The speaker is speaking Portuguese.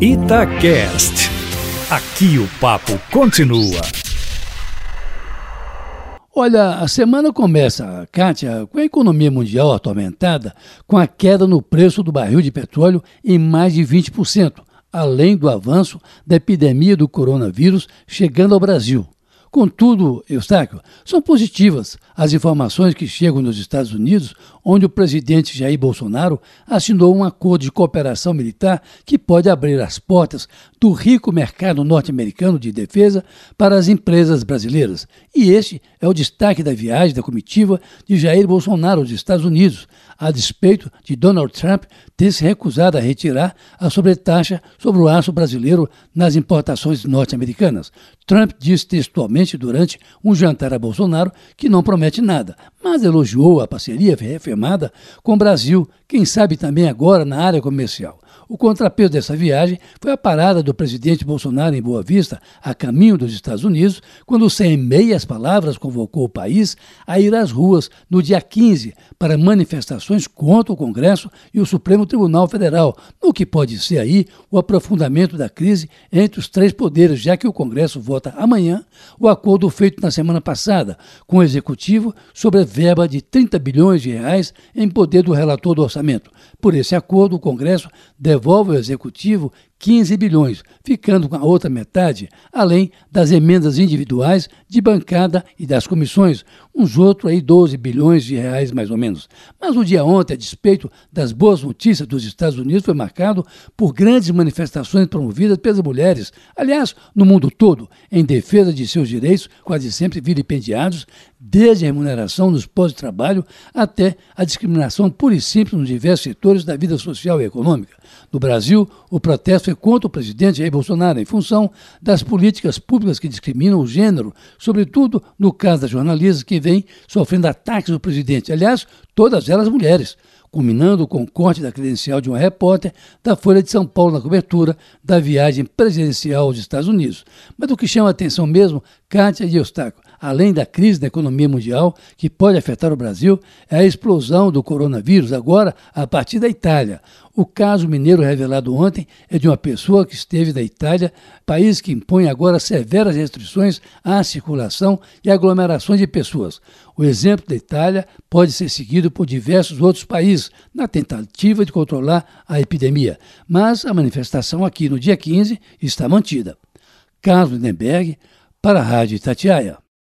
Itacast. Aqui o papo continua. Olha, a semana começa, Kátia, com a economia mundial atormentada, com a queda no preço do barril de petróleo em mais de 20%, além do avanço da epidemia do coronavírus chegando ao Brasil. Contudo, Eustáquio, são positivas as informações que chegam nos Estados Unidos, onde o presidente Jair Bolsonaro assinou um acordo de cooperação militar que pode abrir as portas do rico mercado norte-americano de defesa para as empresas brasileiras. E este é o destaque da viagem da comitiva de Jair Bolsonaro aos Estados Unidos, a despeito de Donald Trump ter se recusado a retirar a sobretaxa sobre o aço brasileiro nas importações norte-americanas. Trump disse textualmente durante um jantar a Bolsonaro que não promete nada, mas elogiou a parceria reafirmada com o Brasil, quem sabe também agora na área comercial. O contrapeso dessa viagem foi a parada do presidente Bolsonaro em Boa Vista, a caminho dos Estados Unidos, quando, sem meias palavras, convocou o país a ir às ruas no dia 15 para manifestações contra o Congresso e o Supremo Tribunal Federal, no que pode ser aí o aprofundamento da crise entre os três poderes, já que o Congresso vota amanhã o acordo feito na semana passada com o Executivo sobre a verba de 30 bilhões de reais em poder do relator do orçamento. Por esse acordo, o Congresso devolve ao Executivo 15 bilhões, ficando com a outra metade, além das emendas individuais de bancada e das comissões, uns outros aí 12 bilhões de reais mais ou menos. Mas o dia ontem, a despeito das boas notícias dos Estados Unidos, foi marcado por grandes manifestações promovidas pelas mulheres, aliás, no mundo todo, em defesa de seus direitos, quase sempre vilipendiados, desde a remuneração nos postos de trabalho até a discriminação pura e simples nos diversos setores da vida social e econômica. No Brasil, o protesto foi contra o presidente Jair Bolsonaro em função das políticas públicas que discriminam o gênero, sobretudo no caso das jornalistas que vêm sofrendo ataques do presidente. Aliás, todas elas mulheres culminando com o corte da credencial de uma repórter da Folha de São Paulo na cobertura da viagem presidencial aos Estados Unidos. Mas o que chama a atenção mesmo, Kátia e Eustáquio, além da crise da economia mundial que pode afetar o Brasil, é a explosão do coronavírus, agora a partir da Itália. O caso mineiro revelado ontem é de uma pessoa que esteve da Itália, país que impõe agora severas restrições à circulação e aglomerações de pessoas. O exemplo da Itália pode ser seguido por diversos outros países na tentativa de controlar a epidemia, mas a manifestação aqui no dia 15 está mantida. Carlos Lindenberg, para a Rádio Itatiaia.